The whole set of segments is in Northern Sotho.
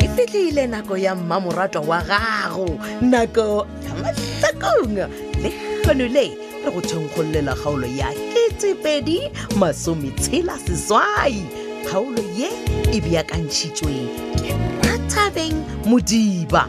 e fitlhile nako ya mmamoratwa wa gago nako ya mahlakong le kgono le re go thenkgololela kgaolo ya ketepedi masometshela seswai kgaolo ye e beakantšhitšweng ke rathabeng modiba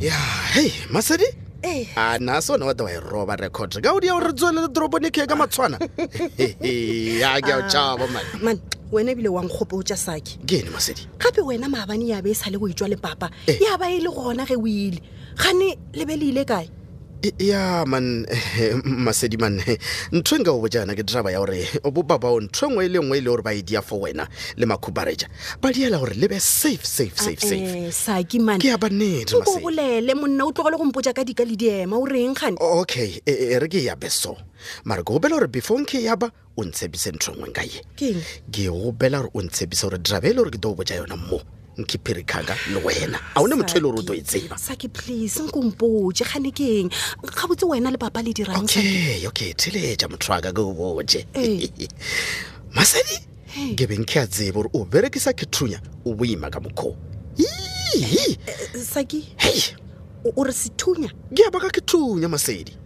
ya hei masadi Eh. a na se one wa ta wa e roba record ka o dia gore re tswelele toropo ne khe ka matshwana ya ke a o tšhaba mane man wena ebile wa nkgopotsa sake ke ene masedi gape wena maabane ya be e sale go itswa le papa Eh. ya ba e le gona ge o ile gane le be le ile kae ya man eh, masedi man eh, ntho e nka go bojana ke draba ya gore bopa bao ntho e nngwe e le nngwe e le gore ba e dia for wena le makhubareja ba diela gore le be safe safe safe ah, safe eh, saki man ke ya bannete o bolele monna o tlogele go mpotsa ka dika le diema o reng gane okay e re ke ya beso mara ke gopela gore before nke ya ba o ntshepise ntho e ngweng ka ye ke gopela gore o ntshepise gore drabe e le gore ke too botsa yona mmo nkhiphere kgaka le wena a o ne motho e le gore o to e tseba sake please nkompotse gane keng ga botse wena le papa le dirang okay okay theletša motho wa ka ke o botse eh. masadi ke beng ke a tsebe gore o berekisa ketrunya o boima ka mokgoo eh, eh, saki o re sethunya ke a baka ketrunya masedi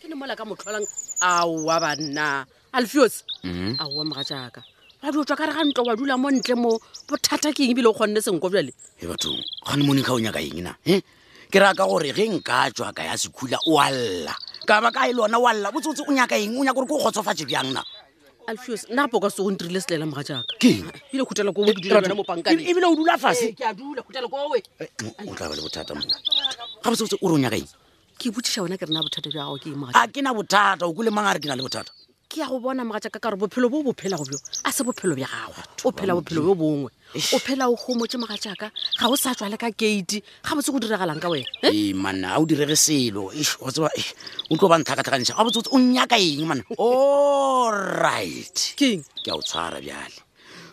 ke ne mola ka motlholang aowa banna alfios mhm. aowa moga jaaka wa di otswa ka re ga ntlo wa dula mo ntle mo bothata ke eng ebile o kgonne senko bjale e bathong gane mone ka o nyaka eng na e ke raya ka gore ge nka tswa ka ya sekhula o alla ka ba ka e lona o alla botsebotse o nyaka eng o nyaka gore ke o kgotsofatse bjang na alfios nna gape o ka se go ntirile setlela moga jaaka ile khutela ko dula mo pankane e bile o dula fase ke a dula khutela ko we o tla ba le bothata mo ga botse botse o ronya gaeng ke botsisa wena ke rena bothata jwa gago ke ema a ke na bothata o kule mang a re ke na le bothata ke ya go bona moga jaaka ka gore bophelo bo bophela go bjo a se bophelo bja gago o phela bophelo bo bongwe o phela o gomotse moga jaaka ga o sa tswale ka gate ga botse go diragalang ka wena eh? ee manna ga o direge selo wa tseba o tlo ba ntlhakatlhakanša ga botsebotse o nyaka eng manna allright keng ke a o tshwara bjale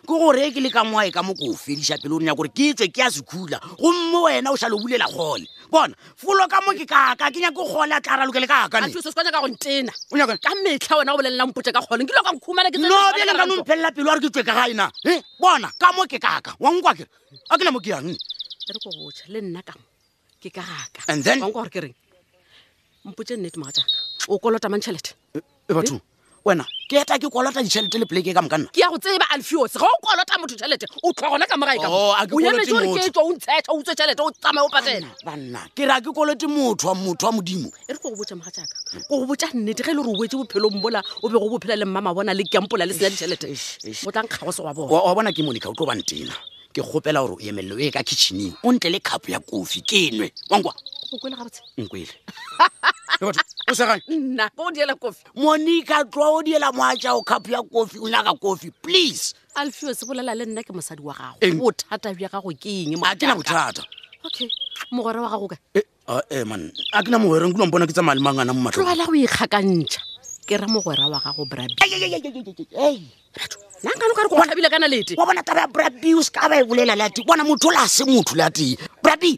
ke gore e ke le ka moae ka moko o fediša pele o nyaka gore ke tswe ke ya sekhula gomme wena o šale o bulela gole bona folo ka mo ke kaka ke nyako gole a tlara lokele kakasekwana ka go ntena ka metlha wena o bolelelang potse ka gole nkile ka nkhumana ke no bjale ka nomphelela pelo a re ke tswe ka gaena eh? bona ka mo ke kaka wa nkwa kere a ke na mo ke yang e re ko gocha le nna ka mo ke kaka And then? wa nkwa gore ke reng mpotse nnete moga jaaka o kolota mang tšhelete e batho wena ke eta ke kolota ditšhelete le pleke ka mokanna ke ya go tseba alfios ga o kolota motho tšhelete o tlhwa gona ka mogae ka Oh, a ke o nyametse kolotse gore ke motho. etswa o ntshetha o utswe tšhelete o tsamaye o patela banna ke ra ke kolete motho wa motho wa modimo e re ko go botsa moga jaaka ko go botsa nnete ge e le gore o boetse bophelong bola o be go bophela le mmama bona le kampola le sena ditšhelete o tla nkgago se wa bona wa bona ke monica o tlo bantena ke gopela gore o emelele o ye ka kitcheneng o ntle le khapo ya kofi ke nwe wankwa kokwele gabotse nkwele o segae nna ko o diela kofi monica tlo o diela moatšao khapo ya kofi o nyaka kofi please alfio se bolela le nna ke mosadi wa gago Eng? bothata bja gago ke eng a ke na bothata okay mogwera wa gago ka Eh, ah, eh, man a ke na mogwereng kulong bona ke tsamaya le mang ana mo matlho tlogela go ikgakantšha ke ra mogwera wa gago brabi nna nkano ka re ko tlhabile ka nalete wa bona taba ya brabi o se ka ba e bolela lati bona motho o le a se motho lati brabi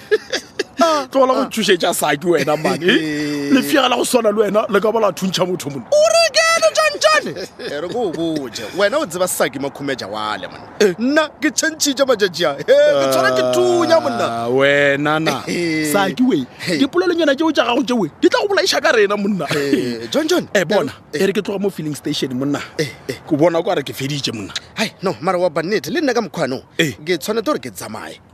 tlola go tšhošetša saki wena mane eh? lefega la go swana le wena le ka bola thuntšha motho mone o re kene tšontšone ere ko o boje wena o tseba saki makhumeja wale mone eh. nna ke tšhentšhitše majajia e ke tshwana ke tunya monna ah, wena na eh. saki we dipolelong yona tšeo tša gago tšewe di tla go bolaiša ka rena monna john john e bona e re ke tloga mo feeling station monna ko bona kwa re ke feditše monna hai no mara wa bannete le nna ka mokgwanong ke tshwanete gore ke tsamaye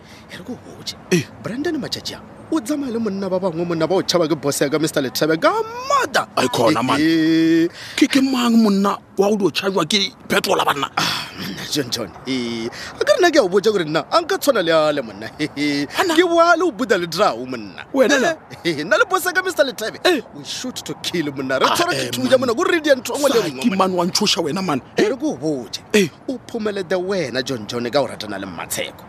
e re ko botse eh. brandon matšatši a o tsamaya le monna ba bangwe monna ba o tšhaba ke boss yaka mr letrabe ka mata a khona man eh, eh. ke ke mang monna wa go di o chargewa ke petrola banna ah, monna john john ee a ka rena ke ya o botsa gore nna a nka tshwana le ale monna ke boale o buda le drago monna wena nna le boss yaka mr letrabe we shoot to kill monna re ah, tshwara ke thuja monna ko redia ntho ngwe le nngwe man wa ntshoša wena man e re ko o botse o phomele the wena john john ka o ratana le mmatsheko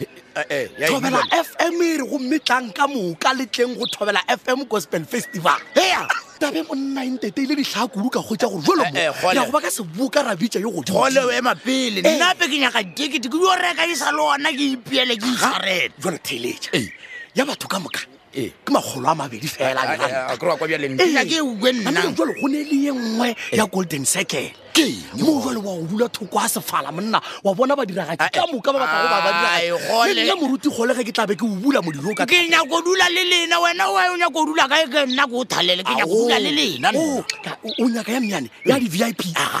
Eh, eh, eh, thobela fm e re gometlang ka moka le tleng go thobela fm gospel festival ea tabe monna entete e le ditlhaa kudu ka kgotsa gore jolomoya go ba ka seboka ra bitsa yo godimole o ema pele nnape ke nyaka dikete ke yo reka e sa le ona ke ipeele ke isarele jalo theletša ya batho ka moka ee ke makgolo a mabedi fela diranta kwa bjaleng ke nyake uwe nna jalo go ne le ye nngwe ya eh. golden circle mo jale wa go dula thoko a sefala monna wa bona ba diraga ke ka moka ba batlago ba badiraganna moruti gole ge ke tlabe ke o bula modiro ka ke nyako dula le lena wena wa o nyako dula kae ke nna ko o thalele ke nyako dula le lena o nyaka ya mmeane ya di-vip aga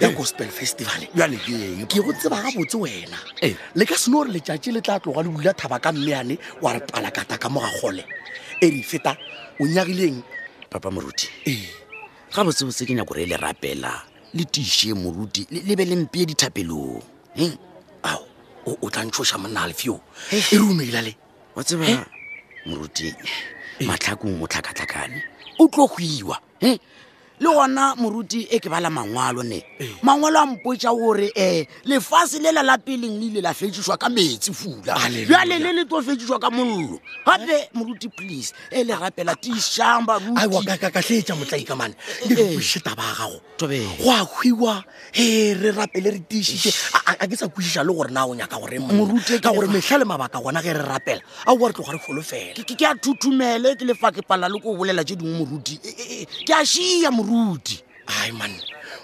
ya eh. gospel festival bjale ke eng ke go tseba gabotse wena eh. le ka seno gore letšatši le tla tloga le bula thaba ka mmeane wa re palakata ka moga gole e re feta o nyagileng papa moruti ee gabotsebotse ke nyako re le rapela le tiše moruti le be le mpe dithapelong hmm? ao o tla ntshoša monna alfio e re o noila le wa tseba moruti matlhakong o tlhakatlhakane o tlo go iwa he le gona moruti e ke ba la mangwalo ne eh. mangwalo a mpotsa gore um lefase le la lapeleng le ile la fetsiswa ka metsi fula bjale le le tlo fetsiswa ka mollo gape eh. moruti please e le rapela tišang barutikatlheetsa motlaika mane le bošeta ba gago go a hwiwa e re rapele re tiišitše a ke sa kwešiša le gore na o nyaka gore morute ka gore mehla le mabaka gona ge re rapela a o wa re tloga re kgolo fela ke a thuthumele ke lefa ke pala le ko o bolela tše dingwe moruti e, e, e, ke a šia moruti ai man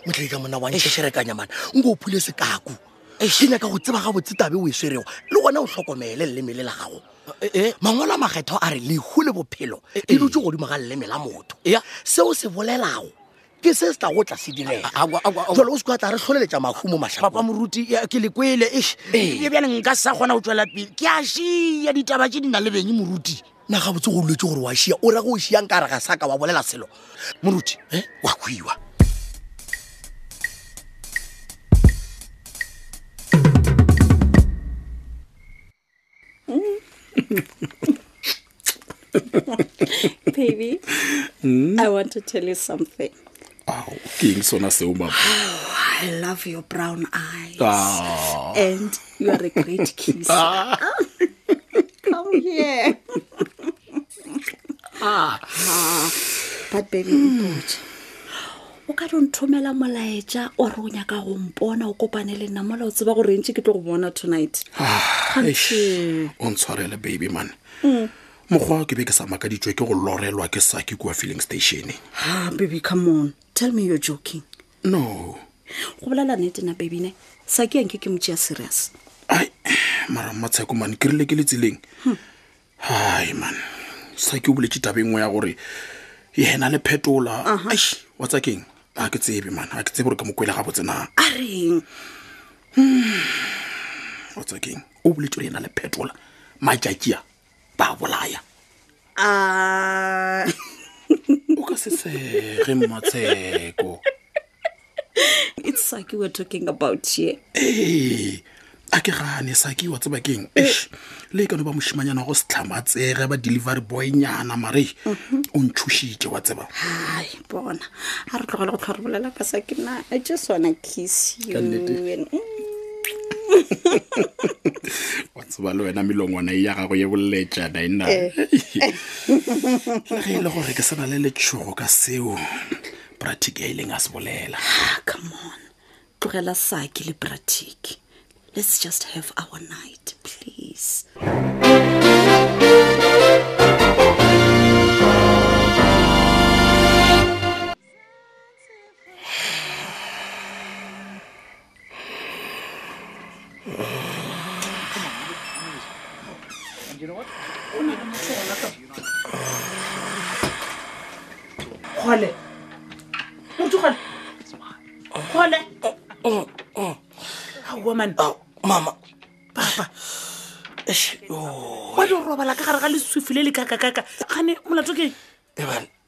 motlhai ka mona wa nkešerekanya mana nko o phule sekaku ke nyaka go tseba ga botsetabe o e swerego le gone o tlhokomele llemele la gago eh, eh. mangwalo a makgetho a re lehu le bophelo e dutse godimo ga llemela motho seo se bolelago ke se se tla go tla se direga jalo o se kwa tla re tlholeletsa mahumo mašapapa moruti ke le kwele e ee. bjale nka sa kgona go tswela pele ke a šia ditaba tse di na le beng moruti na ga botse go lwetse gore wa šia o ra go o šiang ka re ga saka wa bolela selo moruti eh? wa kwiwa baby mm? i want to tell you something Ow, ke eng sona seo mama oh, i love your brown eyes ah. and you are a great kiss ah. come here ah. ah. but baby mm. o ka tlo nthomela molaetša o re o nyaka go mpona o kopane le nna mola o tseba gore ntši ke tlo go bona tonight Ah, eish, o ntshwarele baby man Mm. mokgwa ke be ke sa makaditswe ke go lorelwa ke sa ke kua filling station ha Ah, baby come on tell me you're joking no go bolela nete na baby ne sa ke yanke ke motšea serious mara mmatsheko mane ke rile ke le tseleng hai man sa ke o boletse tabeng ya gore yena le phetola aish wa tsa keng a ke tsebe man a ke tsebe gore ke mokwele ga botsenang a reng hmm. wa tsa keng o boletse gore yena le phetola matšatši a ba bolaya o ka se sege mmatsheko it's saki we're talking about here ee a ke gane saki wa tseba keng eh. le ka no ba moshimanyana go setlhamatsege ba delivery boy nyana mare mhm. o ntšhušitše wa tseba hai bona a re tlogele go tlhorobolela ka saki na i just wanna kiss you wa tseba le wena melongwana e ya gago ye bolletšana e nna eh. ge e le gore ke sena le letšhogo ka seo bratic ya ileng a se bolela Ah, come on. Tlogela saki le pratic. Let's just have our night, please. kgole motho kgole kgole woman oh, mama papa wa di robala ka gare ga leswifi le le kakakaka gane molato keng eban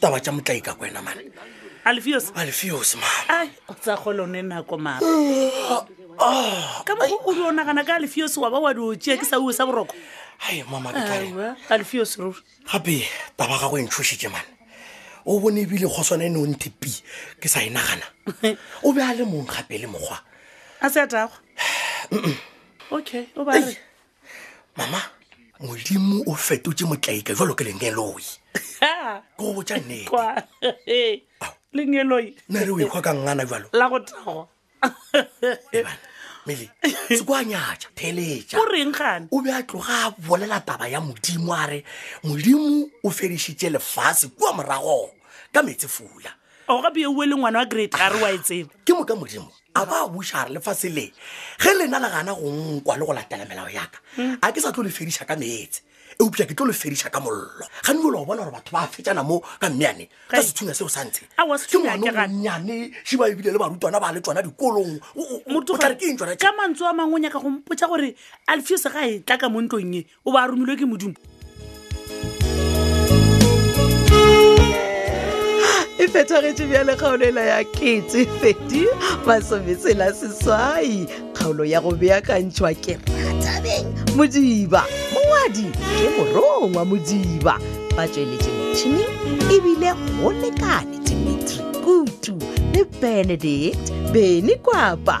taba tša motlai ka kwena mane alfios alfios ma ai o tsa kgolo ne nako ma ah, ka mo o di o nagana ka alfios wa ba wa di o tšea ke sa uwe sa boroko ai mama ke tare alfios ro gape taba ga go e ntshošitše mane o bone ebile go swana e ne o ntipi ke sa e nagana o be a le mong gape le mokgwa a se a tagwa okay o ba re mama modimo o fetotse motlaika jalo ke lengeloi ko botsa netelengeloi ne re o ikgwa ka ngana jalo la go tago mele sekwanyatša theletša o reng gane o be a tloga a bolela taba ya modimo a re modimo o fedišitše lefase kua morago ka metsi fula oga bee o e le ngwana wa great ga re wa e tseba ke moka modimo a ba buša re lefase le ge lena le gana go nkwa le go latela melao yaka hmm. a ke sa tlo le fediša ka meetse eupša ke tlo le fediša ka mollo ga nne ola go bona gore batho ba fetšana mo ka mmeane ka sethunya seo sa ntshe ke ngwanonyane šiba ebile le barutwana ba le tsona dikolong ka mantswe a mangwe nyaka go mpotsa gore alfiose ga e tla ka mo ntlong e o ba romilwe ke modimo e phethagetše bjale kgaolo ela ya kete fedi masometsela seswai kgaolo ya go beakantšhwa ke ratabeng modiba mongwadi ke morong wa modiba ba tšweletše metšhineng ebile go lekane dimitri kutu le benedict beny kwapa